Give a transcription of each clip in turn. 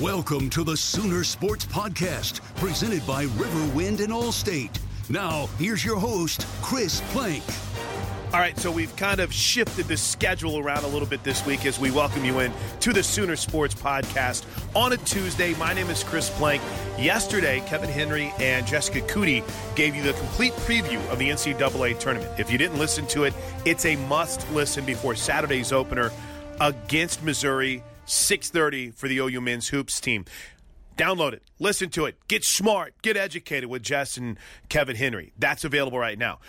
Welcome to the Sooner Sports Podcast, presented by Riverwind and Allstate. Now, here's your host, Chris Plank. All right, so we've kind of shifted the schedule around a little bit this week as we welcome you in to the Sooner Sports Podcast on a Tuesday. My name is Chris Plank. Yesterday, Kevin Henry and Jessica Cootie gave you the complete preview of the NCAA tournament. If you didn't listen to it, it's a must listen before Saturday's opener against Missouri, 6:30 for the OU men's hoops team. Download it, listen to it, get smart, get educated with Jess and Kevin Henry. That's available right now.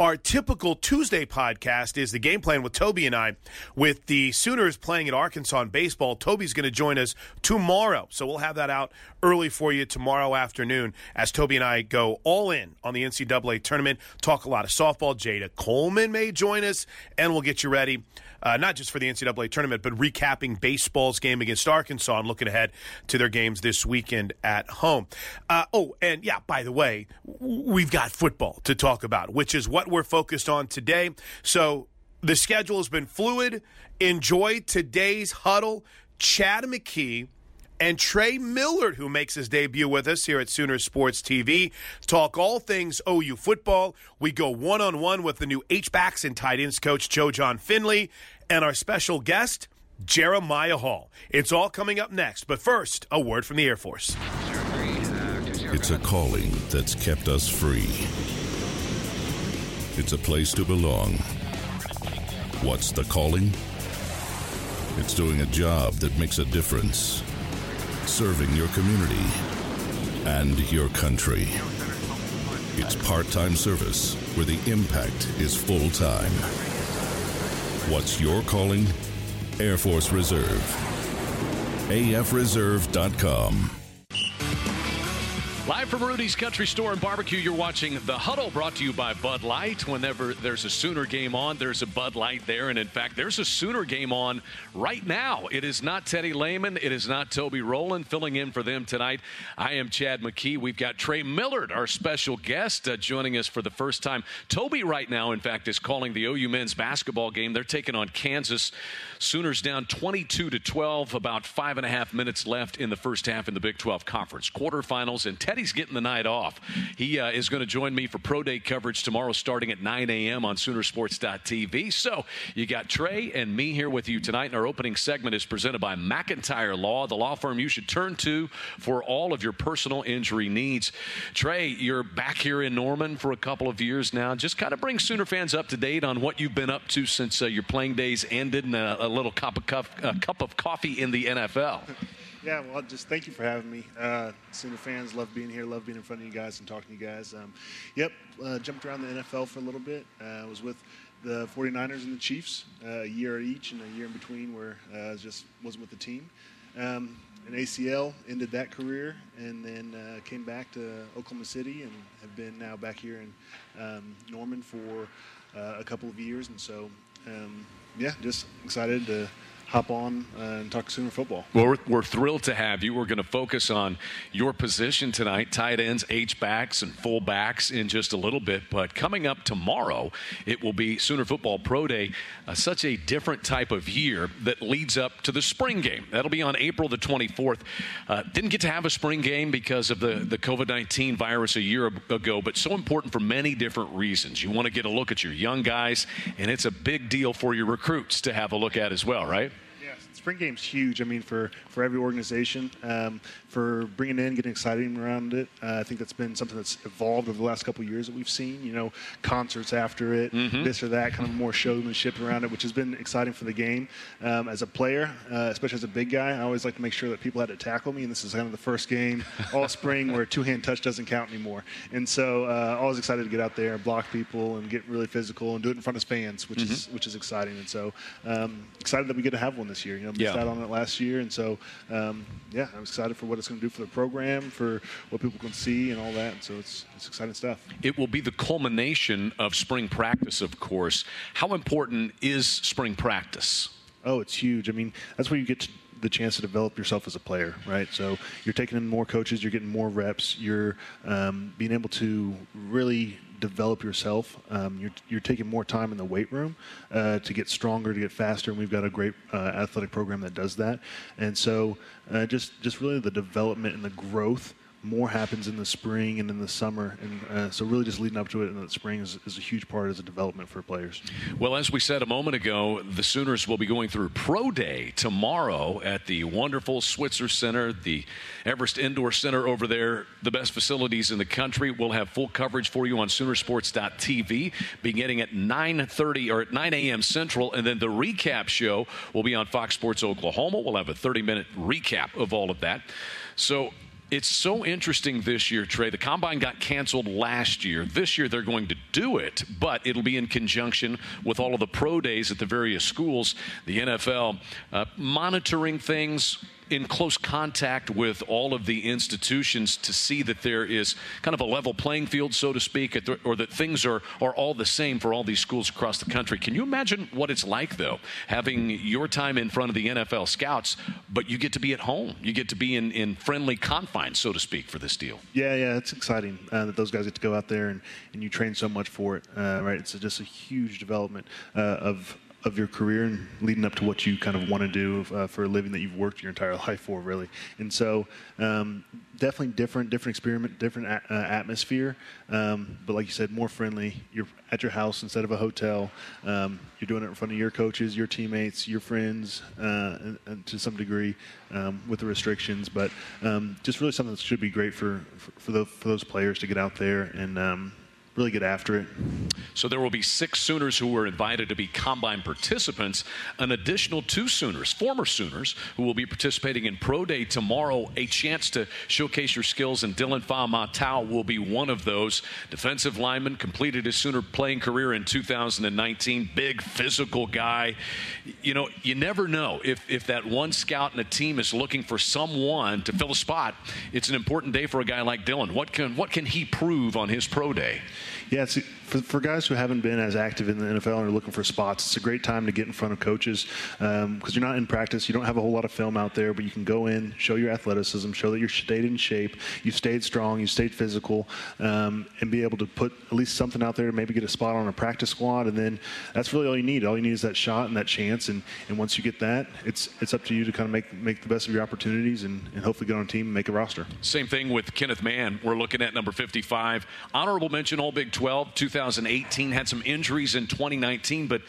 Our typical Tuesday podcast is the game plan with Toby and I. With the Sooners playing at Arkansas in baseball, Toby's going to join us tomorrow. So we'll have that out early for you tomorrow afternoon as Toby and I go all in on the NCAA tournament, talk a lot of softball. Jada Coleman may join us, and we'll get you ready uh, not just for the NCAA tournament, but recapping baseball's game against Arkansas and looking ahead to their games this weekend at home. Uh, oh, and yeah, by the way, we've got football to talk about, which is what we're focused on today. So the schedule has been fluid. Enjoy today's huddle. Chad McKee and Trey Millard, who makes his debut with us here at Sooner Sports TV. Talk all things OU football. We go one on one with the new H-backs and tight ends coach Joe Jon Finley and our special guest, Jeremiah Hall. It's all coming up next. But first, a word from the Air Force. It's a calling that's kept us free. It's a place to belong. What's the calling? It's doing a job that makes a difference serving your community and your country. It's part time service where the impact is full time. What's your calling? Air Force Reserve. AFReserve.com. Live from Rudy's Country Store and Barbecue, you're watching The Huddle brought to you by Bud Light. Whenever there's a Sooner game on, there's a Bud Light there. And in fact, there's a Sooner game on right now. It is not Teddy Lehman. It is not Toby Rowland filling in for them tonight. I am Chad McKee. We've got Trey Millard, our special guest, uh, joining us for the first time. Toby, right now, in fact, is calling the OU men's basketball game. They're taking on Kansas. Sooners down 22 to 12, about five and a half minutes left in the first half in the Big 12 Conference quarterfinals. And Teddy's getting the night off. He uh, is going to join me for Pro Day coverage tomorrow starting at 9 a.m. on Soonersports.tv. So you got Trey and me here with you tonight. And our opening segment is presented by McIntyre Law, the law firm you should turn to for all of your personal injury needs. Trey, you're back here in Norman for a couple of years now. Just kind of bring Sooner fans up to date on what you've been up to since uh, your playing days ended and a, a little cup of, cup, cup of coffee in the NFL. Yeah, well, just thank you for having me. Uh, Sooner fans love being here, love being in front of you guys and talking to you guys. Um, yep, uh, jumped around the NFL for a little bit. I uh, was with the 49ers and the Chiefs uh, a year each and a year in between where I uh, just wasn't with the team. Um, an ACL ended that career and then uh, came back to Oklahoma City and have been now back here in um, Norman for a couple of years. And so, um, yeah, just excited to hop on and talk Sooner football. Well, we're, we're thrilled to have you. We're going to focus on your position tonight, tight ends, H backs, and full backs in just a little bit. But coming up tomorrow, it will be Sooner Football Pro Day, uh, such a different type of year that leads up to the spring game. That'll be on April the 24th. Uh, didn't get to have a spring game because of the, the COVID 19 virus a year ago, but so important for many different reasons. You want to get a look at your young guys, and it's a big deal for your recruits to have a look at as well, right? Spring game's huge. I mean, for, for every organization, um, for bringing in, getting excited around it. Uh, I think that's been something that's evolved over the last couple years that we've seen. You know, concerts after it, mm-hmm. this or that, kind of more showmanship around it, which has been exciting for the game. Um, as a player, uh, especially as a big guy, I always like to make sure that people had to tackle me, and this is kind of the first game all spring where two-hand touch doesn't count anymore. And so, uh, always excited to get out there and block people and get really physical and do it in front of fans, which mm-hmm. is which is exciting. And so, um, excited that we get to have one this year. You know, missed yeah. out on it last year, and so um, yeah, I'm excited for what it's going to do for the program, for what people can see, and all that. And so it's it's exciting stuff. It will be the culmination of spring practice, of course. How important is spring practice? Oh, it's huge. I mean, that's where you get to the chance to develop yourself as a player, right? So you're taking in more coaches, you're getting more reps, you're um, being able to really develop yourself. Um, you're, you're taking more time in the weight room uh, to get stronger, to get faster, and we've got a great uh, athletic program that does that. And so, uh, just just really the development and the growth more happens in the spring and in the summer, and uh, so really just leading up to it in the spring is, is, a huge part as a development for players. Well, as we said a moment ago, the Sooners will be going through Pro Day tomorrow at the wonderful Switzer Center, the Everest Indoor Center over there, the best facilities in the country. We'll have full coverage for you on Soonersports.tv, beginning at 9:30 or at 9 a.m. Central, and then the recap show will be on Fox Sports Oklahoma. We'll have a 30-minute recap of all of that. So it's so interesting this year, Trey. The combine got canceled last year. This year they're going to do it, but it'll be in conjunction with all of the pro days at the various schools. The NFL uh, monitoring things, in close contact with all of the institutions to see that there is kind of a level playing field, so to speak, or that things are, are all the same for all these schools across the country. Can you imagine what it's like, though, having your time in front of the NFL scouts, but you get to be at home? You get to be in, in friendly confines, so to speak, for this deal. Yeah, yeah, it's exciting uh, that those guys get to go out there and, and you train so much for it, uh, right? It's just a huge development uh, of of your career and leading up to what you kind of want to do uh, for a living that you've worked your entire life for, really. And so, um, definitely different, different experiment, different a- uh, atmosphere. Um, but like you said, more friendly. You're at your house instead of a hotel. Um, you're doing it in front of your coaches, your teammates, your friends, uh, and, and to some degree um, with the restrictions. But um, just really something that should be great for for, for, the, for those players to get out there and um, really get after it. So there will be six Sooners who were invited to be combine participants, an additional two Sooners, former Sooners, who will be participating in Pro Day tomorrow. A chance to showcase your skills, and Dillon Faamatau will be one of those. Defensive lineman, completed his Sooner playing career in 2019. Big physical guy. You know, you never know if, if that one scout in a team is looking for someone to fill a spot. It's an important day for a guy like Dillon. What can what can he prove on his pro day? It's, for, for guys who haven't been as active in the NFL and are looking for spots, it's a great time to get in front of coaches because um, you're not in practice. You don't have a whole lot of film out there, but you can go in, show your athleticism, show that you're stayed in shape, you stayed strong, you stayed physical, um, and be able to put at least something out there maybe get a spot on a practice squad. And then that's really all you need. All you need is that shot and that chance. And, and once you get that, it's it's up to you to kind of make make the best of your opportunities and, and hopefully get on a team and make a roster. Same thing with Kenneth Mann. We're looking at number 55. Honorable mention All Big 12, 2018. Had some injuries in 2019, but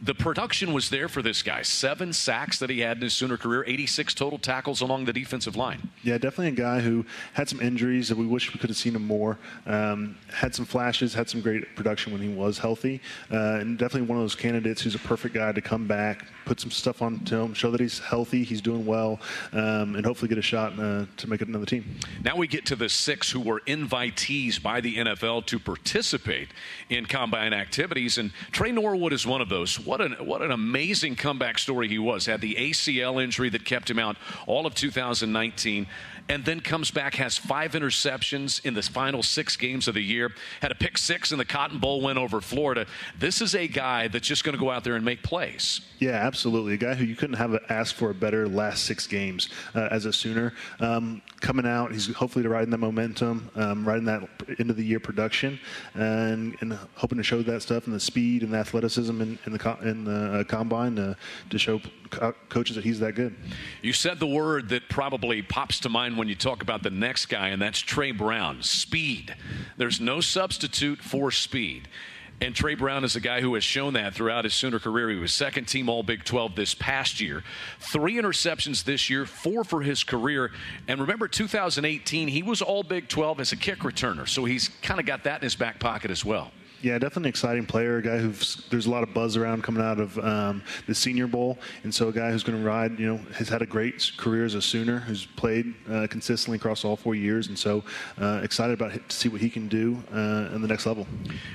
the production was there for this guy. Seven sacks that he had in his Sooner career, 86 total tackles along the defensive line. Yeah, definitely a guy who had some injuries that we wish we could have seen him more. Um, had some flashes, had some great production when he was healthy, uh, and definitely one of those candidates who's a perfect guy to come back, put some stuff on to him, show that he's healthy, he's doing well, um, and hopefully get a shot uh, to make it another team. Now we get to the six who were invitees by the NFL to participate in combine activities, and Tre Norwood is one of those. What an what an amazing comeback story he was. Had the ACL injury that kept him out all of 2019 and then comes back, has five interceptions in the final six games of the year, had a pick six in the Cotton Bowl win over Florida. This is a guy that's just going to go out there and make plays. Yeah, absolutely. A guy who you couldn't have asked for a better last six games uh, as a Sooner. Um, coming out, he's hopefully riding that momentum, um, riding that end of the year production, and, and, hoping to show that stuff and the speed and the athleticism in, in the, in the uh, combine uh, to show co- coaches that he's that good. You said the word that probably pops to mind when you talk about the next guy, and that's Tre Brown speed. There's no substitute for speed. And Tre Brown is a guy who has shown that throughout his Sooner career. He was second team All Big 12 this past year. Three interceptions this year, four for his career. And remember, 2018, he was All Big 12 as a kick returner. So he's kind of got that in his back pocket as well. Yeah, definitely an exciting player. A guy who's there's a lot of buzz around coming out of um, the Senior Bowl, and so a guy who's going to ride. You know, has had a great career as a Sooner, who's played uh, consistently across all four years, and so uh, excited about to see what he can do uh, in the next level.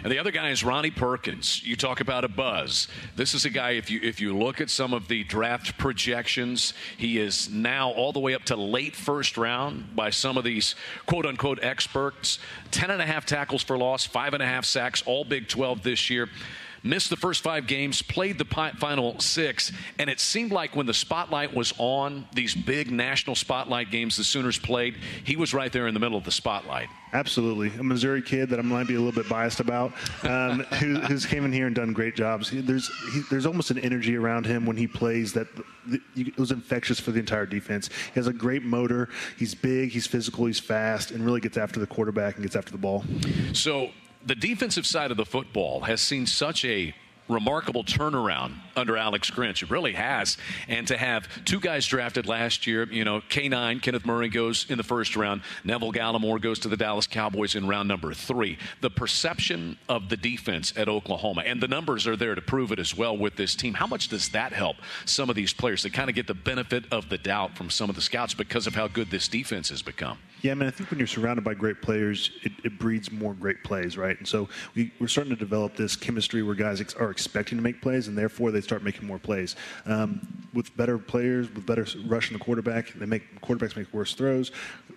And the other guy is Ronnie Perkins. You talk about a buzz. This is a guy. If you if you look at some of the draft projections, he is now all the way up to late first round by some of these quote unquote experts. Ten and a half tackles for loss, five and a half sacks Big 12 this year. Missed the first five games, played the final six, and it seemed like when the spotlight was on, these big national spotlight games the Sooners played, he was right there in the middle of the spotlight. Absolutely, a Missouri kid that I might be a little bit biased about, um, who, who's came in here and done great jobs. There's he, there's almost an energy around him when he plays that it was infectious for the entire defense. He has a great motor. He's big, he's physical, he's fast, and really gets after the quarterback and gets after the ball. So the defensive side of the football has seen such a remarkable turnaround under Alex Grinch. It really has. And to have two guys drafted last year, you know, K9, Kenneth Murray goes in the first round, Neville Gallimore goes to the Dallas Cowboys in round number three. The perception of the defense at Oklahoma, and the numbers are there to prove it as well with this team. How much does that help some of these players to kind of get the benefit of the doubt from some of the scouts because of how good this defense has become? Yeah, I mean, I think when you're surrounded by great players, it, it breeds more great plays, right? And so we, are starting to develop this chemistry where guys ex- are expecting to make plays, and therefore they start making more plays. Um, with better players, with better rushing the quarterback, they make quarterbacks make worse throws.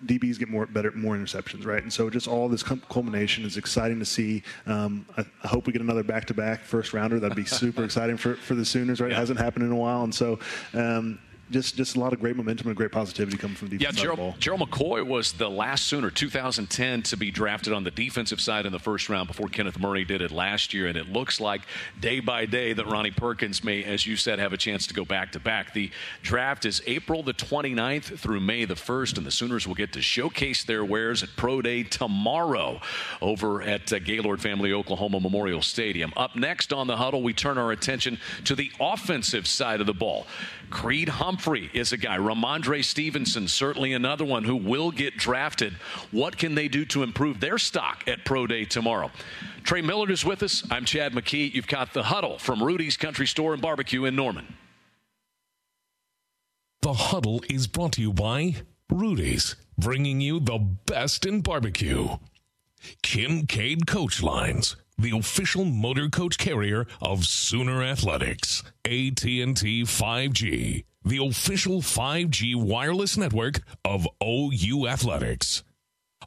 DBs get more better, more interceptions, right? And so just all this culmination is exciting to see. Um, I, I, hope we get another back-to-back first rounder. That'd be super exciting for, for the Sooners, right? Yeah. It hasn't happened in a while, and so um, just just a lot of great momentum and great positivity coming from the defense. Yeah, Gerald, Gerald McCoy was the last Sooner, 2010, to be drafted on the defensive side in the first round before Kenneth Murray did it last year. And it looks like day by day that Ronnie Perkins may, as you said, have a chance to go back to back. The draft is April the 29th through May the 1st, and the Sooners will get to showcase their wares at Pro Day tomorrow over at uh, Gaylord Family Oklahoma Memorial Stadium. Up next on the huddle, we turn our attention to the offensive side of the ball. Creed Humphrey is a guy. Rhamondre Stevenson, certainly another one who will get drafted. What can they do to improve their stock at Pro Day tomorrow? Trey Millard is with us. I'm Chad McKee. You've got the huddle from Rudy's Country Store and Barbecue in Norman. The huddle is brought to you by Rudy's, bringing you the best in barbecue. Kincaid Coach Lines the official motor coach carrier of Sooner Athletics. AT&T 5G, the official 5G wireless network of OU Athletics.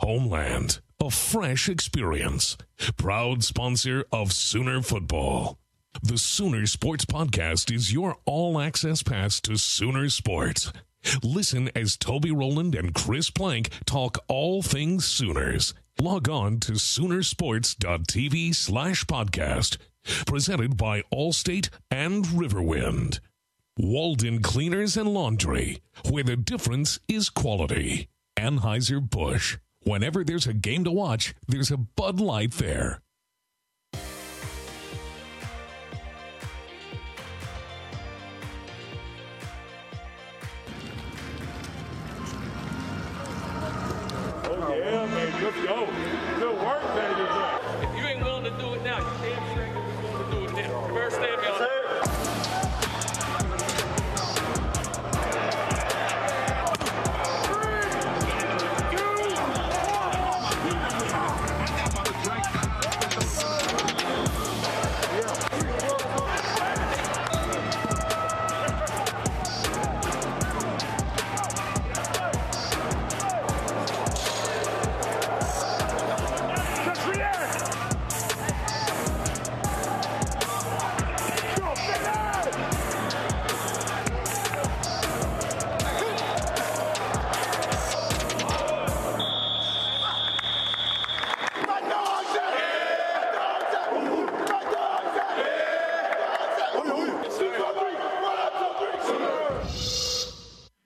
Homeland, a fresh experience. Proud sponsor of Sooner Football. The Sooner Sports Podcast is your all access pass to Sooner Sports. Listen as Toby Rowland and Chris Plank talk all things Sooners Log on to Soonersports.tv slash podcast. Presented by Allstate and Riverwind. Walden Cleaners and Laundry, where the difference is quality. Anheuser-Busch. Whenever there's a game to watch, there's a Bud Light there. Yeah, baby, let's go.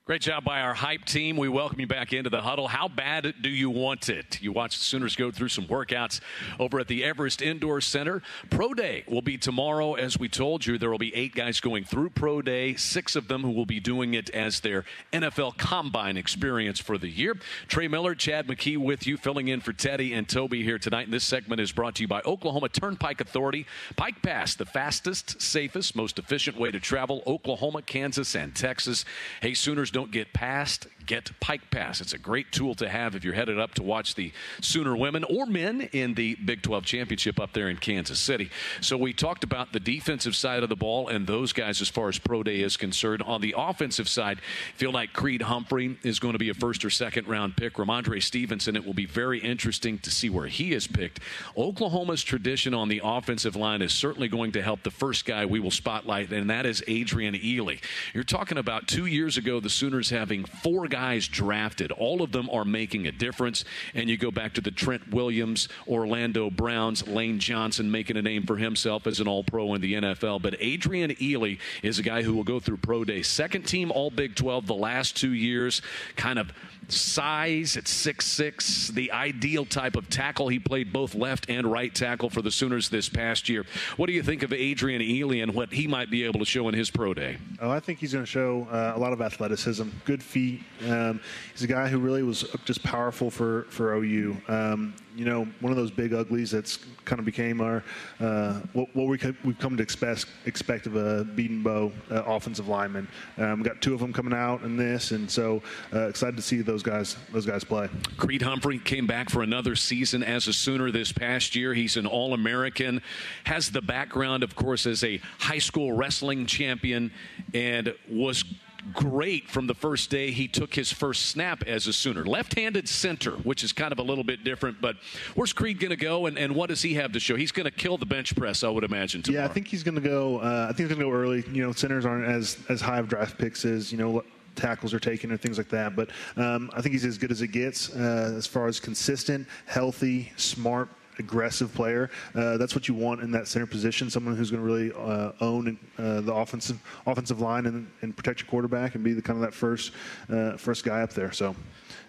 Great job by our hype team. We welcome you back into the huddle. How bad do you want it? You watch the Sooners go through some workouts over at the Everest Indoor Center. Pro Day will be tomorrow. As we told you, there will be eight guys going through Pro Day, six of them who will be doing it as their NFL Combine experience for the year. Trey Millard, Chad McKee with you, filling in for Teddy and Toby here tonight. And this segment is brought to you by Oklahoma Turnpike Authority. Pike Pass, the fastest, safest, most efficient way to travel Oklahoma, Kansas, and Texas. Hey, Sooners, don't get past, get Pike Pass. It's a great tool to have if you're headed up to watch the Sooner women or men in the Big 12 championship up there in Kansas City. So we talked about the defensive side of the ball and those guys as far as pro day is concerned. On the offensive side, feel like Creed Humphrey is going to be a first or second round pick. Rhamondre Stevenson, it will be very interesting to see where he is picked. Oklahoma's tradition on the offensive line is certainly going to help the first guy we will spotlight, and that is Adrian Ely. You're talking about two years ago, the Sooners having four guys drafted. All of them are making a difference. And you go back to the Trent Williams, Orlando Browns, Lane Johnson making a name for himself as an all pro in the NFL. But Adrian Ely is a guy who will go through pro day. Second team All Big 12 the last two years. Kind of size at six six, the ideal type of tackle. He played both left and right tackle for the Sooners this past year. What do you think of Adrian Ely and what he might be able to show in his pro day? Oh, I think he's going to show uh, a lot of athleticism, good feet. Um, he's a guy who really was just powerful for for OU. Um, you know, one of those big uglies that's kind of became our uh, what, what we we've come to expect expect of a Bedenbaugh uh, offensive lineman. Um, got two of them coming out in this, and so uh, excited to see those guys those guys play. Creed Humphrey came back for another season as a Sooner this past year. He's an All American, has the background, of course, as a high school wrestling champion, and was great from the first day he took his first snap as a Sooner. Left handed center, which is kind of a little bit different, but where's Creed going to go and, and what does he have to show? He's going to kill the bench press, I would imagine. Tomorrow. Yeah, I think he's going to go. Uh, I think he's going to go early. You know, centers aren't as as high of draft picks as you know tackles are taken or things like that. But um, I think he's as good as it gets uh, as far as consistent, healthy, smart. Aggressive player. Uh, that's what you want in that center position. Someone who's going to really uh, own uh, the offensive offensive line and, and, protect your quarterback and be the kind of that first uh, first guy up there. So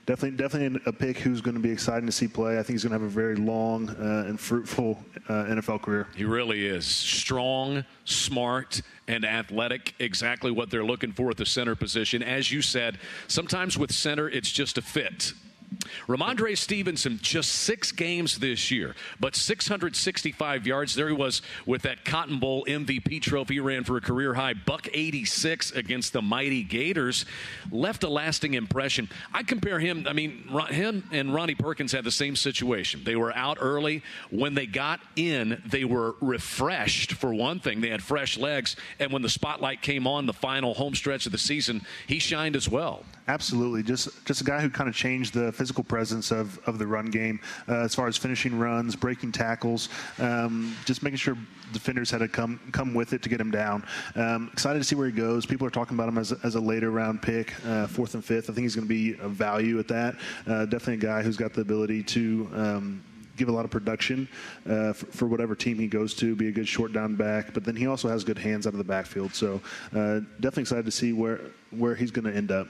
definitely definitely a pick who's going to be exciting to see play. I think he's going to have a very long uh, and fruitful uh, NFL career. He really is strong, smart, and athletic. Exactly what they're looking for at the center position. As you said, sometimes with center it's just a fit. Rhamondre Stevenson, just six games this year, but 665 yards. There he was with that Cotton Bowl MVP trophy. Ran for a career high buck 86 against the mighty Gators. Left a lasting impression. I compare him, I mean, him and Ronnie Perkins had the same situation. They were out early. When they got in, they were refreshed, for one thing. They had fresh legs. And when the spotlight came on the final home stretch of the season, he shined as well. Absolutely. Just, just a guy who kind of changed the physical presence of, of the run game uh, as far as finishing runs, breaking tackles, um, just making sure defenders had to come come with it to get him down. Um, excited to see where he goes. People are talking about him as, as a later round pick, uh, fourth and fifth. I think he's going to be a value at that. Uh, definitely a guy who's got the ability to. Um, give a lot of production uh, for, for, whatever team he goes to, be a good short down back. But then he also has good hands out of the backfield. So uh, definitely excited to see where where he's going to end up.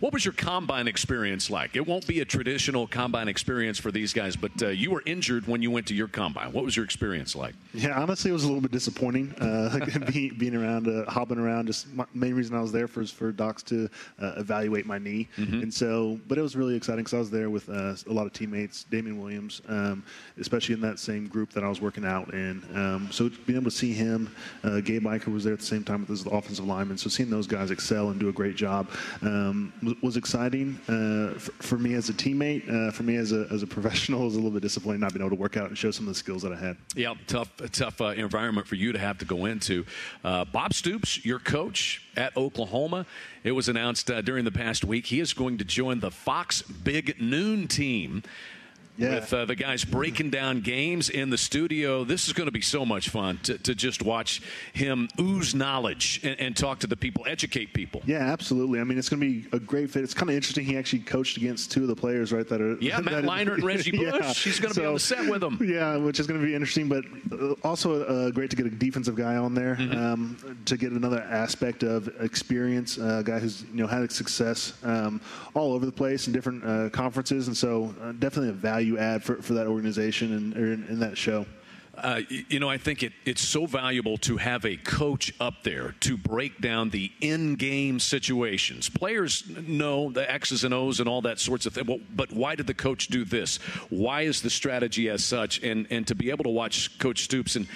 What was your combine experience like? It won't be a traditional combine experience for these guys, but uh, you were injured when you went to your combine. What was your experience like? Yeah, honestly, it was a little bit disappointing uh, being, being, around, uh, hopping around. Just my main reason I was there was for docs to uh, evaluate my knee, mm-hmm. and so. But it was really exciting because I was there with uh, a lot of teammates, Damien Williams, um, especially in that same group that I was working out in. Um, so being able to see him, uh, Gabe Ikard was there at the same time with his offensive lineman. So seeing those guys excel and do a great job um, was, exciting uh, for, for, me as a teammate. Uh, for me as a, as a professional, was a little bit disappointing not being able to work out and show some of the skills that I had. Yeah, tough, tough uh, environment for you to have to go into. Uh, Bob Stoops, your coach at Oklahoma, it was announced uh, during the past week he is going to join the Fox Big Noon team yeah. with uh, the guys breaking down games in the studio. This is going to be so much fun to, to just watch him ooze knowledge and, and, talk to the people, educate people. Yeah, absolutely. I mean, it's going to be a great fit. It's kind of interesting. He actually coached against two of the players, right? That are yeah, Matt Leinart and Reggie Bush. yeah. He's going to so, be on the set with them. Yeah, which is going to be interesting, but uh, also uh, great to get a defensive guy on there mm-hmm. um, to get another aspect of experience. Uh, a guy who's you know had success um, all over the place in different uh, conferences, and so uh, definitely a value value add for, for that organization and in, that show. Uh, you know, I think it, it's so valuable to have a coach up there to break down the in-game situations. Players know the X's and O's and all that sorts of things. But why did the coach do this? Why is the strategy as such? And and to be able to watch Coach Stoops and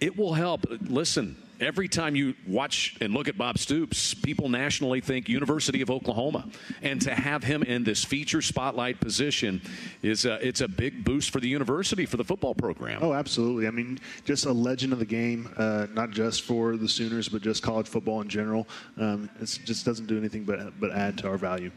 it will help. Listen, every time you watch and look at Bob Stoops, people nationally think University of Oklahoma, and to have him in this feature spotlight position is a, it's a big boost for the university for the football program. Oh, absolutely. I mean, just a legend of the game, uh, not just for the Sooners, but just college football in general. Um, it just doesn't do anything but but add to our value.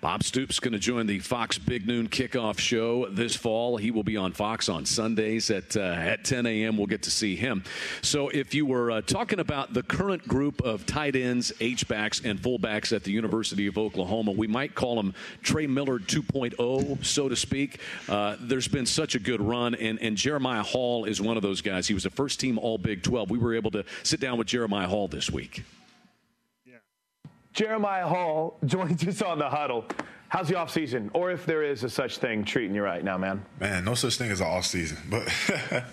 Bob Stoops going to join the Fox Big Noon kickoff show this fall. He will be on Fox on Sundays at uh, at 10 a.m. We'll get to see him. So, if you were uh, talking about the current group of tight ends, H backs, and fullbacks at the University of Oklahoma, we might call them Trey Millard 2.0, so to speak. Uh, there's been such a good run, and, and Jeremiah Hall is one of those guys. He was a first team All Big 12. We were able to sit down with Jeremiah Hall this week. Jeremiah Hall joins us on the huddle. How's the off season, or if there is a such thing, treating you right now, man? Man, no such thing as an off season, but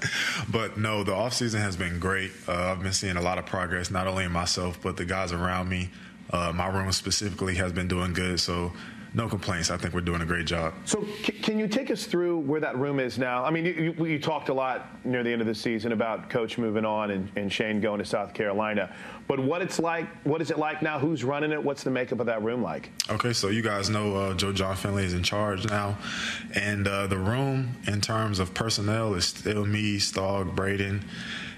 but no, the off season has been great. Uh, I've been seeing a lot of progress, not only in myself, but the guys around me. Uh, my room specifically has been doing good, so no complaints. I think we're doing a great job. So, c- can you take us through where that room is now? I mean, you, you, you, talked a lot near the end of the season about Coach moving on and, and, Shane going to South Carolina. But what it's like, what is it like now? Who's running it? What's the makeup of that room like? Okay, so you guys know uh, Joe Jon Finley is in charge now, and uh, the room in terms of personnel is still me, Stog, Braden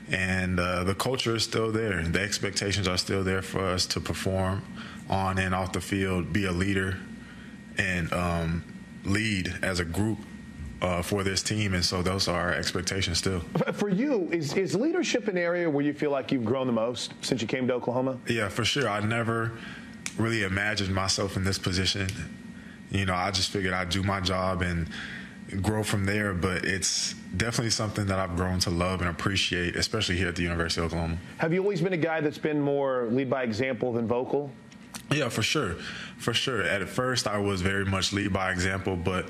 and uh, the culture is still there. The expectations are still there for us to perform on and off the field, be a leader, and um, lead as a group uh, for this team, and so those are our expectations still. For you, is, is leadership an area where you feel like you've grown the most since you came to Oklahoma? Yeah, for sure. I never really imagined myself in this position. You know, I just figured I'd do my job and grow from there, but it's definitely something that I've grown to love and appreciate, especially here at the University of Oklahoma. Have you always been a guy that's been more lead by example than vocal? Yeah, for sure. For sure. At first, I was very much lead by example, but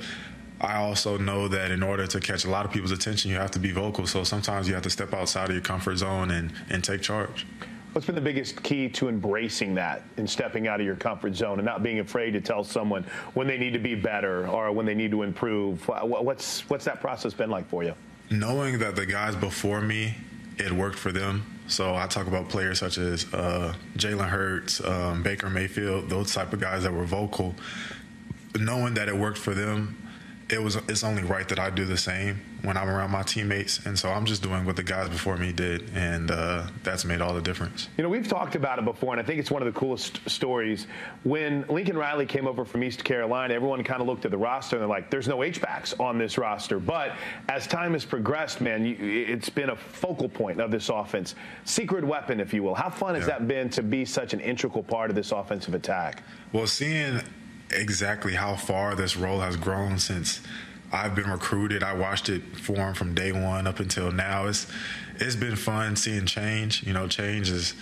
I also know that in order to catch a lot of people's attention, you have to be vocal. So sometimes you have to step outside of your comfort zone and, and take charge. What's been the biggest key to embracing that and stepping out of your comfort zone and not being afraid to tell someone when they need to be better or when they need to improve? What's, what's that process been like for you? Knowing that the guys before me, it worked for them so I talk about players such as uh, Jalen Hurts, um, Baker Mayfield, those type of guys that were vocal. Knowing that it worked for them, it was it's only right that I do the same when I'm around my teammates, and so I'm just doing what the guys before me did, and uh, that's made all the difference. You know, we've talked about it before, and I think it's one of the coolest stories. When Lincoln Riley came over from East Carolina, everyone kind of looked at the roster and they're like, "There's no H backs on this roster." But as time has progressed, man, you, it's been a focal point of this offense, secret weapon, if you will. How fun has that been to be such an integral part of this offensive attack? Well, seeing exactly how far this role has grown since I've been recruited. I watched it form from day one up until now. It's it's been fun seeing change. You know, change is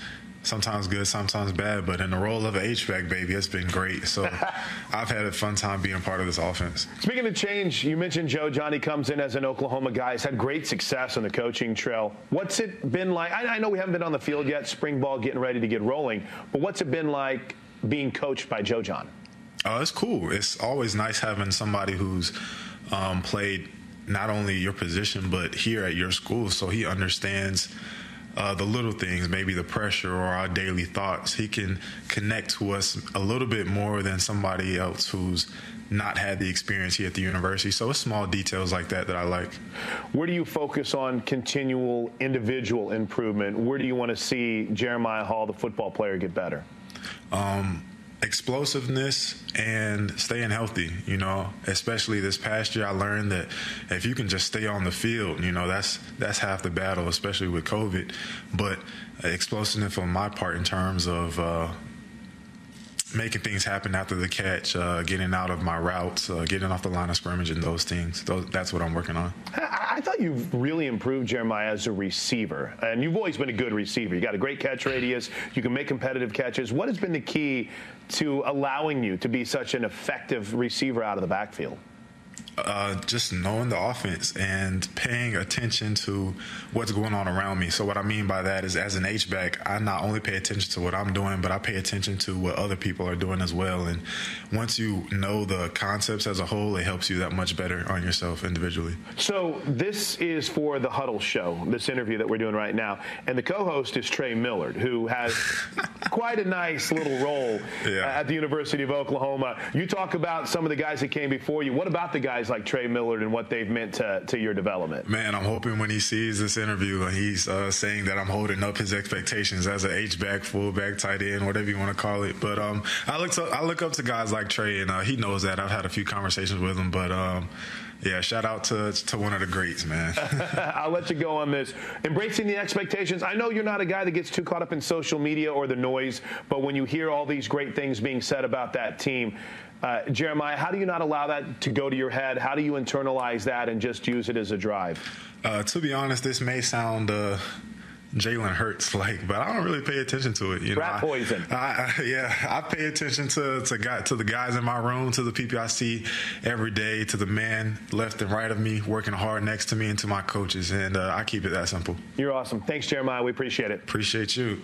sometimes good, sometimes bad. But in the role of an H back baby, it's been great. So I've had a fun time being part of this offense. Speaking of change, you mentioned Joe Johnny comes in as an Oklahoma guy. He's had great success on the coaching trail. What's it been like? I, I know we haven't been on the field yet, spring ball getting ready to get rolling, but what's it been like being coached by Joe Jon? Oh, it's cool. It's always nice having somebody who's um, played not only your position but here at your school, so he understands uh, the little things, maybe the pressure or our daily thoughts. He can connect to us a little bit more than somebody else who's not had the experience here at the university. So it's small details like that that I like. Where do you focus on continual individual improvement? Where do you want to see Jeremiah Hall, the football player, get better? Um, explosiveness and staying healthy you know? Especially this past year i learned that if you can just stay on the field you know that's that's half the battle especially with covid. But explosiveness on my part in terms of uh, making things happen after the catch, uh, getting out of my routes, uh, getting off the line of scrimmage, and those things. Those, that's what I'm working on. I, thought you've really improved Jeremiah as a receiver, and you've always been a good receiver. You got a great catch radius. You can make competitive catches. What has been the key to allowing you to be such an effective receiver out of the backfield? Uh, just knowing the offense and paying attention to what's going on around me. So what I mean by that is, as an H back, I not only pay attention to what I'm doing, but I pay attention to what other people are doing as well. And once you know the concepts as a whole, it helps you that much better on yourself individually. So this is for the Huddle Show, this interview that we're doing right now, and the co-host is Trey Millard, who has quite a nice little role yeah. at the University of Oklahoma. You talk about some of the guys that came before you. What about the guys? Guys like Trey Millard and what they've meant to, to your development? Man, I'm hoping when he sees this interview and he's uh, saying that I'm holding up his expectations as an H back, fullback, tight end, whatever you want to call it. But um, I look to, I look up to guys like Trey, and uh, he knows that. I've had a few conversations with him, but. Um, yeah, shout out to to one of the greats, man. I'll let you go on this. Embracing the expectations. I know you're not a guy that gets too caught up in social media or the noise, but when you hear all these great things being said about that team, uh, Jeremiah, how do you not allow that to go to your head? How do you internalize that and just use it as a drive? Uh, to be honest, this may sound. Uh, Jalen Hurts like, but I don't really pay attention to it. You Rat know, poison. I, I, yeah, I pay attention to to, guy, to the guys in my room, to the people I see every day, to the man left and right of me working hard next to me, and to my coaches, and uh, I keep it that simple. You're awesome. Thanks, Jeremiah. We appreciate it. Appreciate you.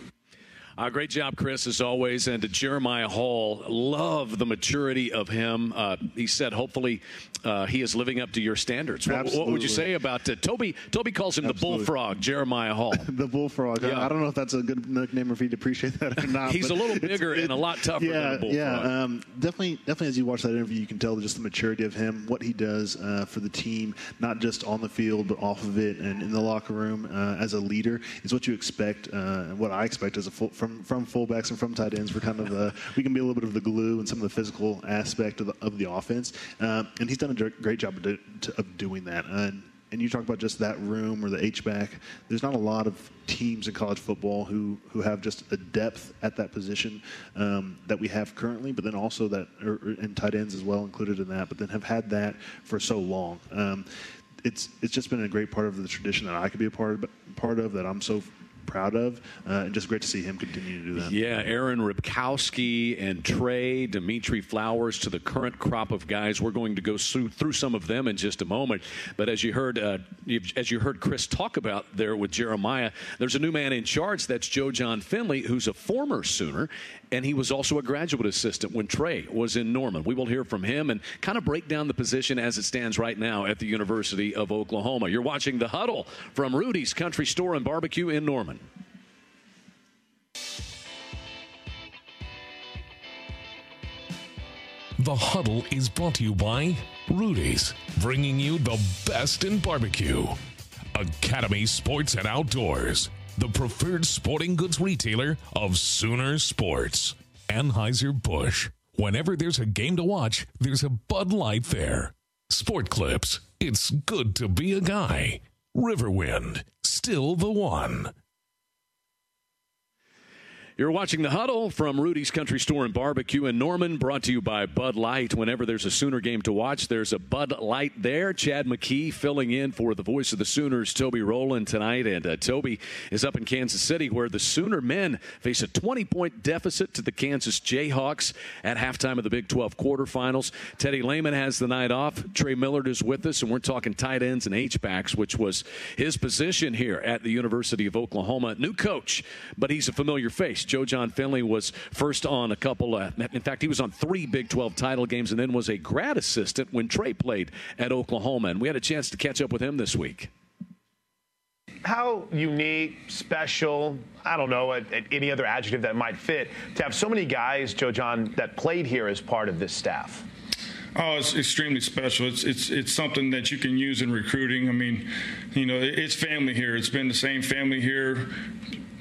Uh, great job, Chris, as always. And to Jeremiah Hall, love the maturity of him. Uh, he said, hopefully, uh, he is living up to your standards. What, what would you say about uh, Toby? Toby calls him Absolutely. the bullfrog, Jeremiah Hall. the bullfrog. Yeah. I don't know if that's a good nickname or if he'd appreciate that or not. He's a little bigger and a lot tougher yeah, than a bullfrog. Yeah, um, definitely, definitely. As you watch that interview, you can tell just the maturity of him, what he does uh, for the team, not just on the field but off of it, and in the locker room uh, as a leader is what you expect, uh, and what I expect as a full, from from fullback and from tight ends. We're kind of uh, we can be a little bit of the glue and some of the physical aspect of the, of the offense. Uh, and he's done a great job of, do, to, of doing that. And, and you talk about just that room or the H back. There's not a lot of teams in college football who who have just a depth at that position um, that we have currently, but then also that or, or, and tight ends as well included in that. But then have had that for so long. Um, it's it's just been a great part of the tradition that I could be a part of, part of that I'm so proud of, uh, and just great to see him continue to do that. Yeah, Aaron Ripkowski and Trey, Dimitri Flowers to the current crop of guys. We're going to go through some of them in just a moment. But as you heard, uh, as you heard Chris talk about there with Jeremiah, there's a new man in charge. That's Joe Jon Finley, who's a former Sooner, and he was also a graduate assistant when Trey was in Norman. We will hear from him and kind of break down the position as it stands right now at the University of Oklahoma. You're watching The Huddle from Rudy's Country Store and Barbecue in Norman. The Huddle is brought to you by Rudy's, bringing you the best in barbecue. Academy Sports and Outdoors the preferred sporting goods retailer of Sooner Sports. Anheuser-Busch. Whenever there's a game to watch, there's a Bud Light there. Sport Clips. It's good to be a guy. Riverwind. Still the one. You're watching the huddle from Rudy's Country Store and Barbecue in Norman, brought to you by Bud Light. Whenever there's a Sooner game to watch, there's a Bud Light there. Chad McKee filling in for the voice of the Sooners, Toby Rowland, tonight. And uh, Toby is up in Kansas City, where the Sooner men face a 20 point deficit to the Kansas Jayhawks at halftime of the Big 12 quarterfinals. Teddy Lehman has the night off. Trey Millard is with us, and we're talking tight ends and H-backs, which was his position here at the University of Oklahoma. New coach, but he's a familiar face. Joe Jon Finley was first on a couple, uh, in fact, he was on three Big 12 title games and then was a grad assistant when Trey played at Oklahoma. And we had a chance to catch up with him this week. How unique, special, I don't know, any other adjective that might fit, to have so many guys, Joe Jon, that played here as part of this staff? Oh, it's extremely special. It's it's it's something that you can use in recruiting. I mean, you know, it's family here. It's been the same family here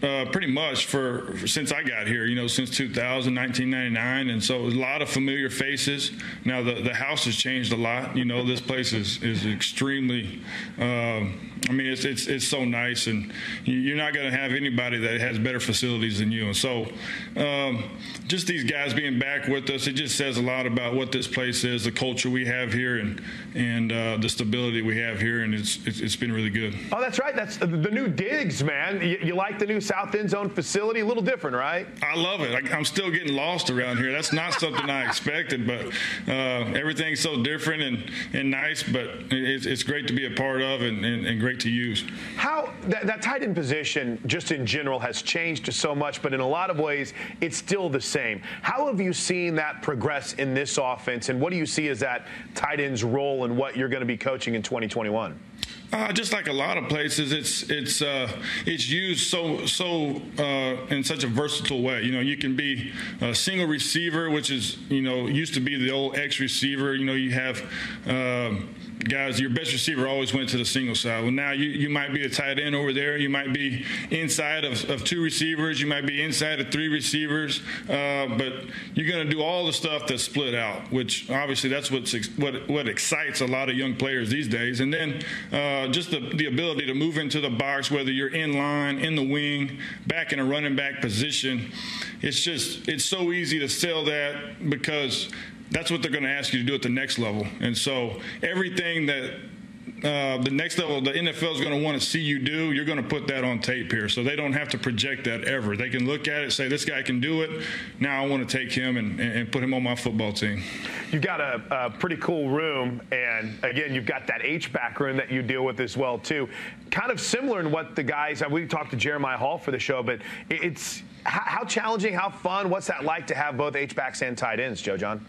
uh, pretty much for, for, since I got here, you know, since 2000, 1999, and so a lot of familiar faces. Now the the house has changed a lot. You know, this place is is extremely. Um, I mean, it's it's it's so nice, and you're not going to have anybody that has better facilities than you. And so, um, just these guys being back with us, it just says a lot about what this place is, the culture we have here, and and uh, the stability we have here, and it's, it's, it's been really good. Oh, that's right. That's the, new digs, man. You, you like the new South End Zone facility? A little different, right? I love it. I, am still getting lost around here. That's not something I expected, but uh, everything's so different and, and nice. But it's, it's great to be a part of and, and, and great to use. How that, that tight end position, just in general, has changed so much, but in a lot of ways, it's still the same. How have you seen that progress in this offense, and what do you see as that tight end's role and what you're going to be coaching in 2021? Uh, just like a lot of places, it's it's uh, it's used so so uh, in such a versatile way. You know, you can be a single receiver, which is you know used to be the old X receiver. You know, you have um, guys, your best receiver always went to the single side. Well, now you, you might be a tight end over there. You might be inside of, of two receivers. You might be inside of three receivers. Uh, but you're going to do all the stuff that's split out, which obviously that's what's what what excites a lot of young players these days. And then uh, just the, the ability to move into the box, whether you're in line, in the wing, back in a running back position. It's just it's so easy to sell that because that's what they're going to ask you to do at the next level. And so everything that uh, the next level the NFL is going to want to see you do, you're going to put that on tape here. So they don't have to project that ever. They can look at it, say, this guy can do it. Now I want to take him and, and put him on my football team. You've got a, a pretty cool room. And again, you've got that H-back room that you deal with as well, too. Kind of similar in what the guys, we talked to Jeremiah Hall for the show, but it's how, challenging, how fun, what's that like to have both H backs and tight ends, Joe Jon?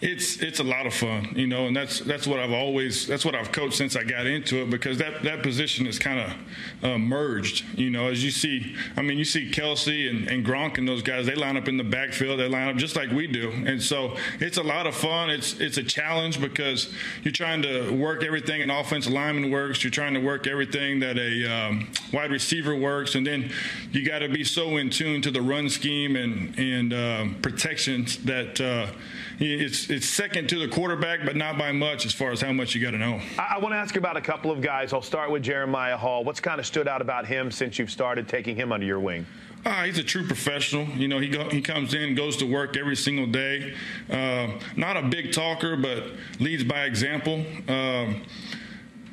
It's it's a lot of fun, you know, and that's that's what I've always that's what I've coached since I got into it because that that position is kind of uh, merged, you know, as you see. I mean, you see Kelce and, and Gronk and those guys, they line up in the backfield, they line up just like we do, and so it's a lot of fun. It's it's a challenge because you're trying to work everything an offensive lineman works, you're trying to work everything that a um, wide receiver works, and then you got to be so in tune to the run scheme and and uh, protections that uh, it's it's second to the quarterback, but not by much as far as how much you got to know. I, I want to ask you about a couple of guys. I'll start with Jeremiah Hall. What's kind of stood out about him since you've started taking him under your wing? Uh, he's a true professional. You know, he go, he comes in, goes to work every single day. Uh, not a big talker, but leads by example. Um,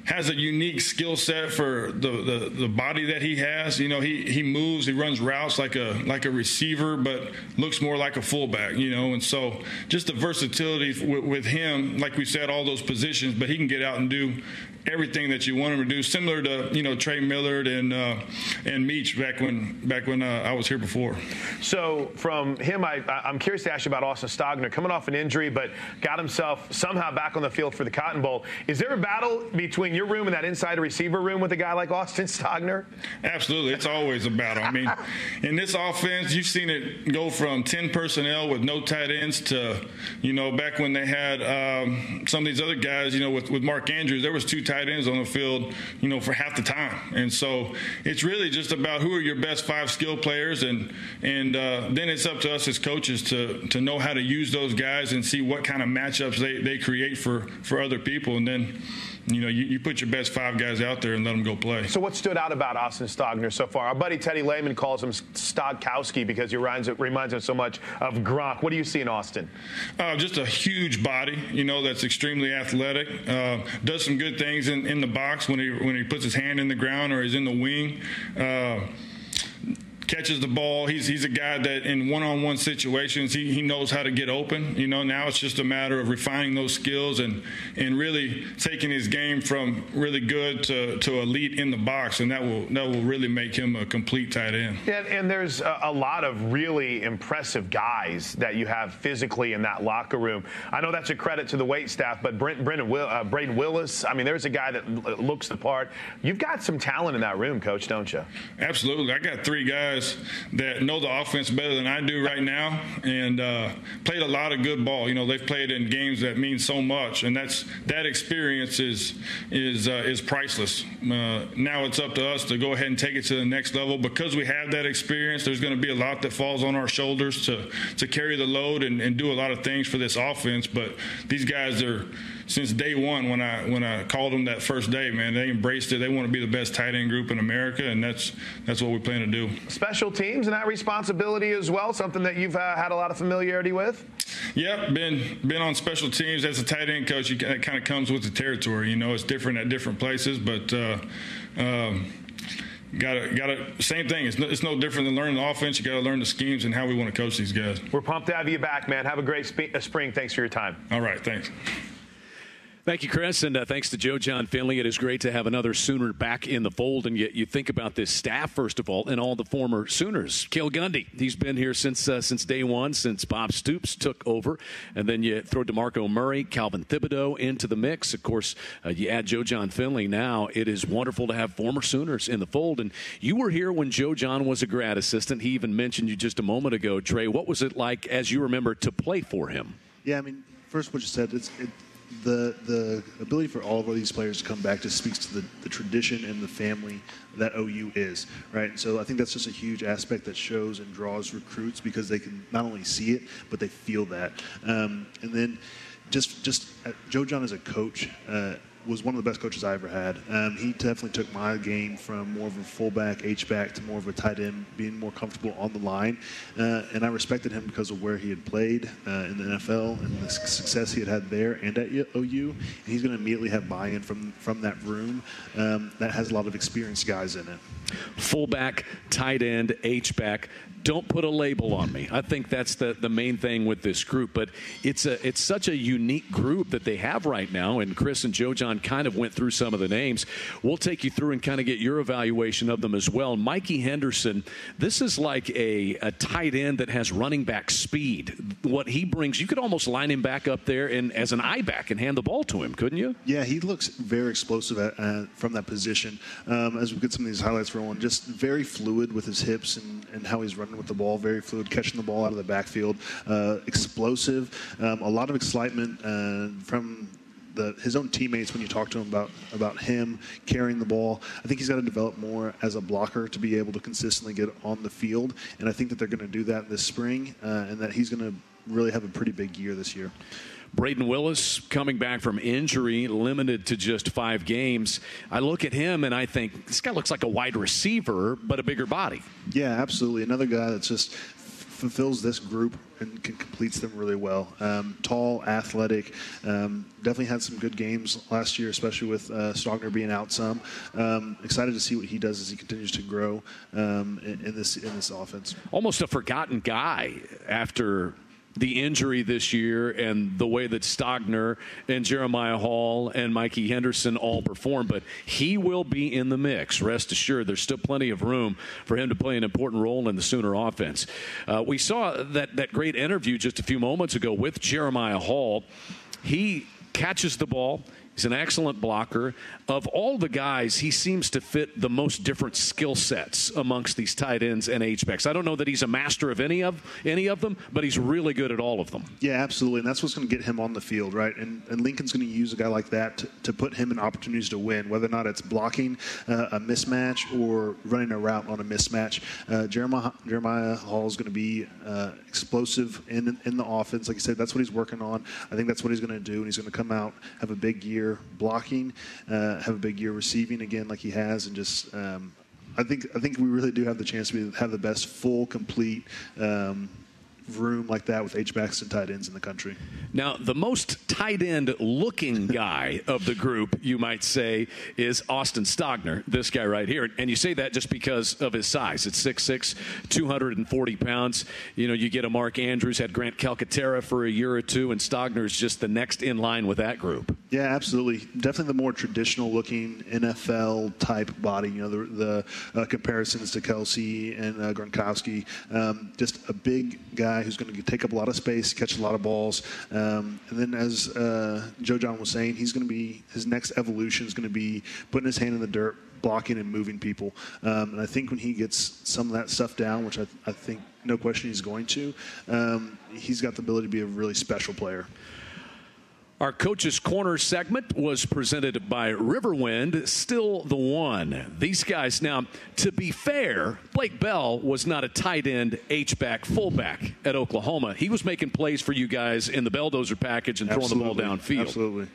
has a unique skill set for the, the, the body that he has. You know, he, he moves, he runs routes like a like a receiver, but looks more like a fullback. You know, and so just the versatility with, with him, like we said, all those positions, but he can get out and do everything that you want him to do, similar to you know Trey Millard and uh, and Meach back when back when uh, I was here before. So from him, I, I'm curious to ask you about Austin Stogner coming off an injury, but got himself somehow back on the field for the Cotton Bowl. Is there a battle between your room and that inside receiver room with a guy like Austin Stogner? Absolutely, it's always a battle. I mean, in this offense, you've seen it go from 10 personnel with no tight ends to you know back when they had um, some of these other guys, you know, with with Mark Andrews, there was two tight ends on the field, you know, for half the time. And so it's really just about who are your best five skill players, and and uh, then it's up to us as coaches to to know how to use those guys and see what kind of matchups they, they create for for other people, and then you know, you, you put your best five guys out there and let them go play. So, what stood out about Austin Stogner so far? Our buddy Teddy Lehman calls him Stogkowski because he reminds, reminds him so much of Gronk. What do you see in Austin? Uh, just a huge body, you know, that's extremely athletic. Uh, does some good things in, in the box when he when he puts his hand in the ground or he's in the wing. Uh, catches the ball. He's he's a guy that in one-on-one situations he, he knows how to get open. You know, now it's just a matter of refining those skills and and really taking his game from really good to, to elite in the box, and that will that will really make him a complete tight end. Yeah, and there's a, a lot of really impressive guys that you have physically in that locker room. I know that's a credit to the weight staff, but Brent, Brendan Will, uh, Brayden Willis. I mean, there's a guy that looks the part. You've got some talent in that room, Coach, don't you? Absolutely. I got three guys guys that know the offense better than I do right now and uh, played a lot of good ball. You know, they've played in games that mean so much, and that's that experience is is uh, is priceless. Uh, now it's up to us to go ahead and take it to the next level because we have that experience. There's going to be a lot that falls on our shoulders to to carry the load and, and do a lot of things for this offense. But these guys are since day one when I when I called them that first day, man, they embraced it. They want to be the best tight end group in America, and that's that's what we plan to do. Special teams and that responsibility as well, something that you've uh, had a lot of familiarity with. Yep, been been on special teams as a tight end coach. You, that kind of comes with the territory. You know, it's different at different places, but. Uh, um, Got to, got to, same thing. It's no, it's no different than learning the offense. You got to learn the schemes and how we want to coach these guys. We're pumped to have you back, man. Have a great sp- uh, spring. Thanks for your time. All right, thanks. Thank you, Chris, and uh, thanks to Joe Jon Finley. It is great to have another Sooner back in the fold. And you, you think about this staff first of all, and all the former Sooners. Cale Gundy, he's been here since uh, since day one, since Bob Stoops took over, and then you throw Demarco Murray, Calvin Thibodeaux into the mix. Of course, uh, you add Joe Jon Finley. Now it is wonderful to have former Sooners in the fold. And you were here when Joe Jon was a grad assistant. He even mentioned you just a moment ago, Trey. What was it like, as you remember, to play for him? Yeah, I mean, first what you said, it's. It, the the ability for all of these players to come back just speaks to the, the tradition and the family that OU is, right? So I think that's just a huge aspect that shows and draws recruits because they can not only see it but they feel that. Um, and then just just uh, Joe Jon as a coach. Uh, was one of the best coaches I ever had. Um, he definitely took my game from more of a fullback, H back, to more of a tight end, being more comfortable on the line. Uh, and I respected him because of where he had played uh, in the NFL and the success he had had there and at OU. And he's going to immediately have buy-in from from that room um, that has a lot of experienced guys in it. Fullback, tight end, H back don't put a label on me. I think that's the, the main thing with this group. But it's a it's such a unique group that they have right now. And Chris and Joe Jon kind of went through some of the names. We'll take you through and kind of get your evaluation of them as well. Mikey Henderson, this is like a, a tight end that has running back speed. What he brings, you could almost line him back up there and as an I-back and hand the ball to him, couldn't you? Yeah, he looks very explosive at, uh, from that position. Um, as we get some of these highlights rolling, just very fluid with his hips and, and how he's running running with the ball, very fluid, catching the ball out of the backfield, uh, explosive, um, a lot of excitement uh, from the, his own teammates when you talk to him about about him carrying the ball. I think he's got to develop more as a blocker to be able to consistently get on the field, and I think that they're going to do that this spring, uh, and that he's going to really have a pretty big year this year. Brayden Willis coming back from injury, limited to just five games. I look at him and I think this guy looks like a wide receiver, but a bigger body. Yeah, absolutely. Another guy that's just fulfills this group and completes them really well. Um, tall, athletic, um, definitely had some good games last year, especially with uh, Stogner being out some. Um, excited to see what he does as he continues to grow um, in, in, this in this offense. Almost a forgotten guy after the injury this year and the way that Stogner and Jeremiah Hall and Mikey Henderson all perform, but he will be in the mix. Rest assured, there's still plenty of room for him to play an important role in the Sooner offense. Uh, we saw that, that great interview just a few moments ago with Jeremiah Hall. He catches the ball. He's an excellent blocker. Of all the guys, he seems to fit the most different skill sets amongst these tight ends and H-backs. I don't know that he's a master of any of any of them, but he's really good at all of them. Yeah, absolutely, and that's what's going to get him on the field, right? And, and Lincoln's going to use a guy like that to, to, put him in opportunities to win, whether or not it's blocking uh, a mismatch or running a route on a mismatch. Uh, Jeremiah, Jeremiah Hall is going to be uh, explosive in in the offense. Like I said, that's what he's working on. I think that's what he's going to do, and he's going to come out have a big year year blocking, uh, have a big year receiving again, like he has, and just um, I think I think we really do have the chance to be, have the best full complete. Um, room like that with H backs and tight ends in the country. Now, the most tight end looking guy of the group, you might say, is Austin Stogner, this guy right here. And you say that just because of his size. It's 6'6, 240 pounds. You know, you get a Mark Andrews, had Grant Calcaterra for a year or two, and Stogner is just the next in line with that group. Yeah, absolutely. Definitely the more traditional looking NFL type body. You know, the, the uh, comparisons to Kelce and uh, Gronkowski. Um, just a big guy who's going to take up a lot of space, catch a lot of balls. Um, and then, as uh, Joe Jon was saying, he's going to be his next evolution is going to be putting his hand in the dirt, blocking and moving people. Um, and I think when he gets some of that stuff down, which I, I think no question he's going to, um, he's got the ability to be a really special player. Our Coach's Corner segment was presented by Riverwind, still the one. These guys, now, to be fair, Blake Bell was not a tight end, H-back, fullback at Oklahoma. He was making plays for you guys in the Belldozer package and Absolutely. throwing the ball downfield. Absolutely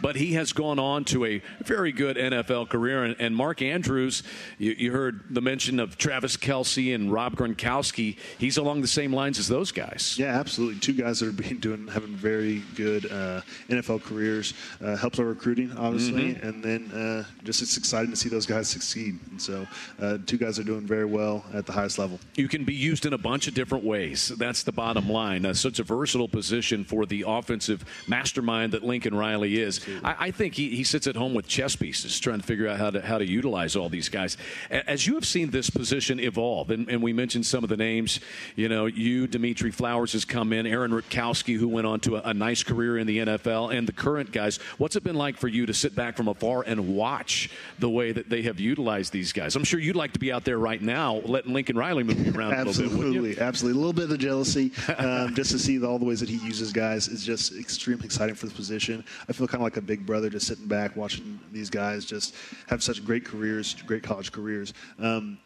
but he has gone on to a very good NFL career. And, and Mark Andrews, you, you, heard the mention of Travis Kelce and Rob Gronkowski. He's along the same lines as those guys. Yeah, absolutely. Two guys that are being doing having very good uh, NFL careers. Uh, helps our recruiting, obviously, mm-hmm. and then uh, just it's exciting to see those guys succeed. And so, uh, two guys are doing very well at the highest level. You can be used in a bunch of different ways. That's the bottom line. Uh, such a versatile position for the offensive mastermind that Lincoln Riley is. I, I, think he, he sits at home with chess pieces trying to figure out how to, how to utilize all these guys. As you have seen this position evolve, and, and we mentioned some of the names, you know, you, Dimitri Flowers has come in, Aaron Ripkowski, who went on to a, a nice career in the NFL, and the current guys. What's it been like for you to sit back from afar and watch the way that they have utilized these guys? I'm sure you'd like to be out there right now letting Lincoln Riley move you around a little bit. Absolutely, absolutely. A little bit of jealousy um, just to see all the ways that he uses guys is just extremely exciting for the position. I feel kind of like a big brother just sitting back watching these guys just have such great careers, great college careers. Um,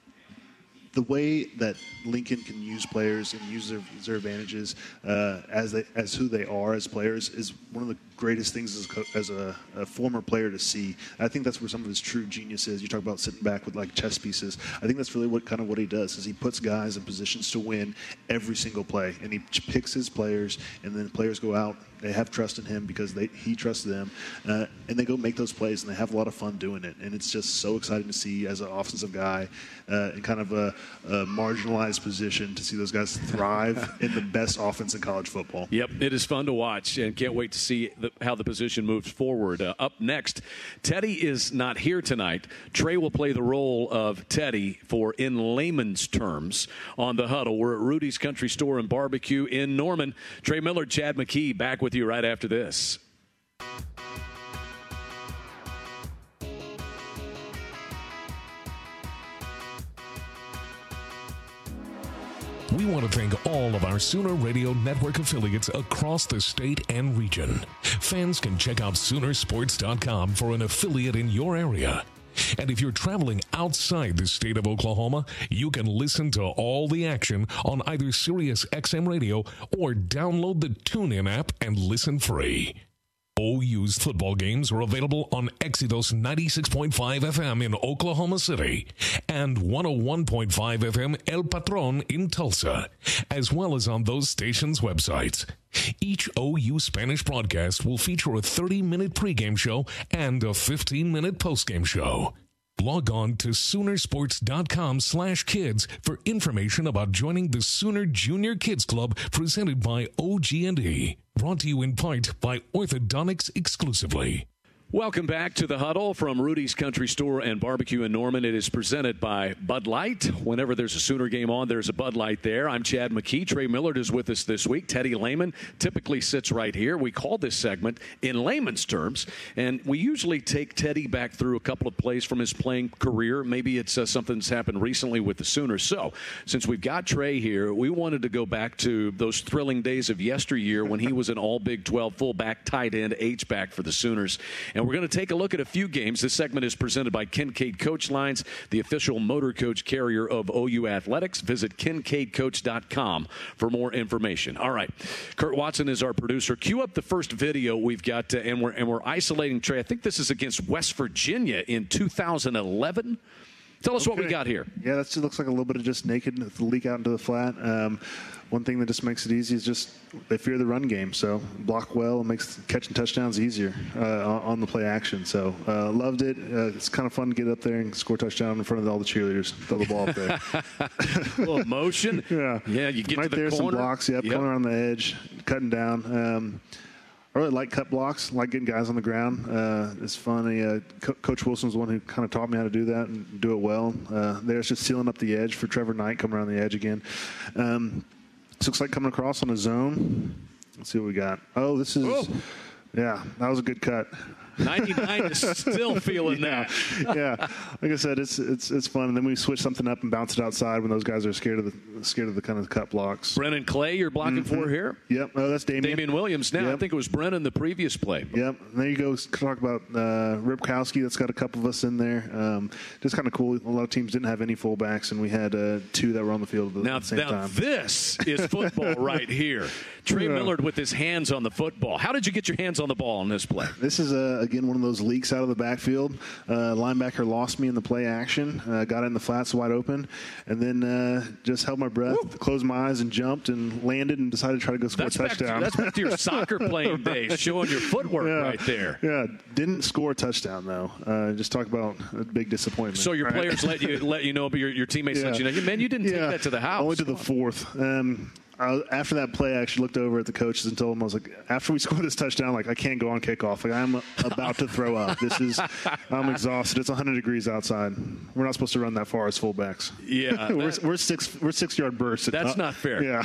the way that Lincoln can use players and use their, their advantages uh, as they, as who they are as players is one of the greatest things as, as a, a, former player to see. I think that's where some of his true genius is. You talk about sitting back with like chess pieces. I think that's really what kind of what he does is he puts guys in positions to win every single play, and he picks his players, and then players go out. They have trust in him because they, he trusts them, uh, and they go make those plays, and they have a lot of fun doing it. And it's just so exciting to see as an offensive guy uh, in kind of a, a marginalized position to see those guys thrive in the best offense in college football. Yep, it is fun to watch, and can't wait to see the the, how the position moves forward. Uh, up next, Teddy is not here tonight. Trey will play the role of Teddy for in layman's terms on the huddle. We're at Rudy's Country Store and Barbecue in Norman. Trey Millard, Chad McKee, back with you right after this. We want to thank all of our Sooner Radio Network affiliates across the state and region. Fans can check out Soonersports.com for an affiliate in your area. And if you're traveling outside the state of Oklahoma, you can listen to all the action on either Sirius XM Radio or download the TuneIn app and listen free. OU's football games are available on Exodus 96.5 FM in Oklahoma City and 101.5 FM El Patron in Tulsa, as well as on those stations' websites. Each OU Spanish broadcast will feature a 30 minute pregame show and a 15 minute postgame show. Log on to Soonersports.com slash kids for information about joining the Sooner Junior Kids Club presented by OG&E. Brought to you in part by Orthodontics exclusively. Welcome back to the huddle from Rudy's Country Store and Barbecue in Norman. It is presented by Bud Light. Whenever there's a Sooner game on, there's a Bud Light there. I'm Chad McKee. Trey Millard is with us this week. Teddy Lehman typically sits right here. We call this segment in layman's terms, and we usually take Teddy back through a couple of plays from his playing career. Maybe it's uh, something that's happened recently with the Sooners. So, since we've got Trey here, we wanted to go back to those thrilling days of yesteryear when he was an all Big 12 fullback, tight end, H back for the Sooners. And we're going to take a look at a few games. This segment is presented by Kincaid Coach Lines, the official motor coach carrier of OU Athletics. Visit kincaidcoach.com for more information. All right. Kurt Watson is our producer. Cue up the first video we've got, uh, and, we're, and we're isolating Trey. I think this is against West Virginia in 2011. Tell us okay. what we got here. Yeah, that looks like a little bit of just naked leak out into the flat. Um, one thing that just makes it easy is just they fear the run game. So block well and makes catching touchdowns easier uh, on the play action. So uh, loved it. Uh, it's kind of fun to get up there and score a touchdown in front of all the cheerleaders. Throw the ball up there. a little motion. yeah. Yeah, you get right to the there. Corner. Some blocks. Yep, yep. Coming around the edge, cutting down. Um, I really like cut blocks. like getting guys on the ground. Uh, it's funny. Uh, Co- Coach Wilson's the one who kind of taught me how to do that and do it well. Uh, there's just sealing up the edge for Trevor Knight coming around the edge again. Um, this looks like coming across on a zone. Let's see what we got. Oh, this is. Whoa. Yeah, that was a good cut. 99 is still feeling yeah, that. yeah, like I said, it's it's it's fun. And then we switch something up and bounce it outside when those guys are scared of the scared of the kind of cut blocks. Brennan Clay, you're blocking mm-hmm. for here. Yep. Oh, that's Damien. Damien Williams. Now yep. I think it was Brennan the previous play. Yep. And there you go. Talk about uh, Ripkowski. That's got a couple of us in there. Um, just kind of cool. A lot of teams didn't have any fullbacks, and we had uh, two that were on the field at the, now, same now time. this is football right here. Trey yeah. Millard with his hands on the football. How did you get your hands on the ball on this play? This is uh, again one of those leaks out of the backfield. Uh, linebacker lost me in the play action. Uh, got in the flats wide open, and then uh, just held my breath, Woo. closed my eyes, and jumped and landed and decided to try to go score that's a touchdown. To, that's back to your soccer playing days, showing your footwork yeah. right there. Yeah, didn't score a touchdown though. Uh, just talk about a big disappointment. So your right? players let you let you know, but your, your teammates yeah. let you know. Man, you didn't yeah. take that to the house. Only to the fourth. Um, I, after that play, I actually looked over at the coaches and told them I was like, after we score this touchdown, like I can't go on kickoff. Like I'm about to throw up. This is, I'm exhausted. It's 100 degrees outside. We're not supposed to run that far as fullbacks. Yeah, we're, we're six we're six yard bursts. That's uh, not fair. Yeah.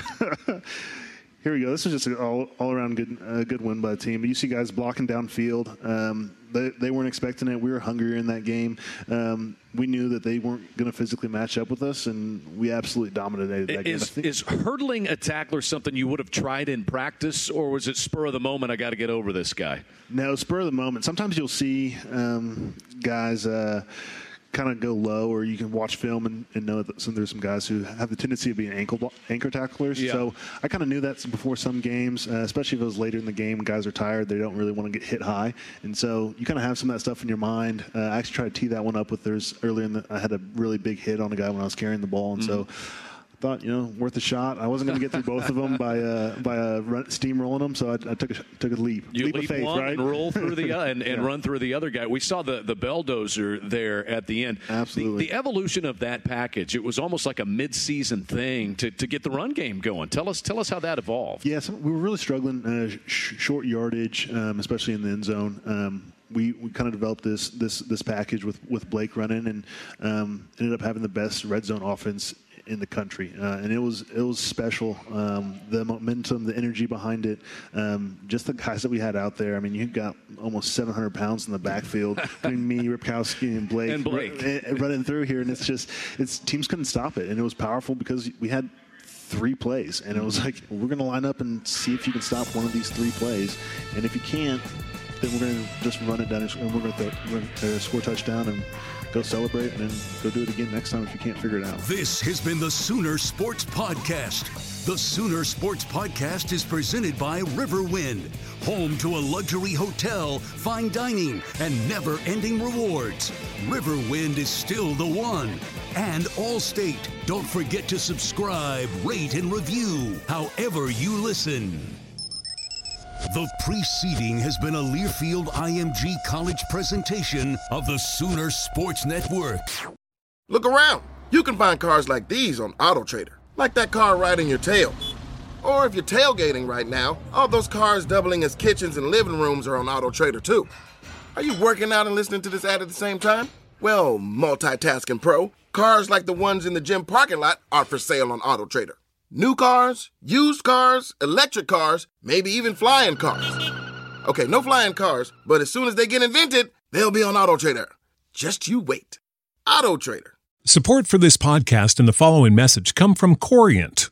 Here we go. This was just an all, all around good uh, good win by the team. But You see guys blocking downfield. Um, they, they weren't expecting it. We were hungrier in that game. Um, we knew that they weren't going to physically match up with us, and we absolutely dominated that is, game. Is hurdling a tackler something you would have tried in practice, or was it spur of the moment? I got to get over this guy. No, spur of the moment. Sometimes you'll see um, guys. Uh, kind of go low, or you can watch film and, and know that some, there's some guys who have the tendency of being ankle anchor tacklers. Yeah. So I kind of knew that before some games, uh, especially if it was later in the game. Guys are tired; they don't really want to get hit high, and so you kind of have some of that stuff in your mind. Uh, I actually tried to tee that one up with theirs earlier in the. I had a really big hit on a guy when I was carrying the ball, and mm-hmm. so thought you know worth a shot. I wasn't going to get through both of them by uh, by uh, run, steamrolling them, so I, I, took a took a leap. You leap, leap of faith, one right? and roll through the and, and yeah. run through the other guy. We saw the the belldozer there at the end. Absolutely. The, the, evolution of that package. It was almost like a mid-season thing to, to get the run game going. Tell us tell us how that evolved. Yes, yeah, so we were really struggling uh, sh- short yardage, um, especially in the end zone. Um, we, we kind of developed this this this package with, with Blake running and um, ended up having the best red zone offense in the country, uh, and it was it was special. Um, the momentum, the energy behind it, um, just the guys that we had out there. I mean, you got almost 700 pounds in the backfield between me, Ripkowski, and Blake, and Blake. R- running through here, and it's just it's teams couldn't stop it, and it was powerful because we had three plays, and it was like we're going to line up and see if you can stop one of these three plays, and if you can't, then we're going to just run it down and we're going to score a touchdown and go celebrate and then go do it again next time if you can't figure it out. This has been the Sooner Sports Podcast. The Sooner Sports Podcast is presented by Riverwind, home to a luxury hotel, fine dining, and never ending rewards. Riverwind is still the one. And Allstate. Don't forget to subscribe, rate, and review however you listen. The preceding has been a Learfield IMG College presentation of the Sooner Sports Network. Look around. You can find cars like these on AutoTrader, like that car riding your tail. Or if you're tailgating right now, all those cars doubling as kitchens and living rooms are on AutoTrader too. Are you working out and listening to this ad at the same time? Well, multitasking pro, cars like the ones in the gym parking lot are for sale on AutoTrader. New cars, used cars, electric cars, maybe even flying cars. Okay, no flying cars, but as soon as they get invented, they'll be on AutoTrader. Just you wait. AutoTrader. Support for this podcast and the following message come from Corient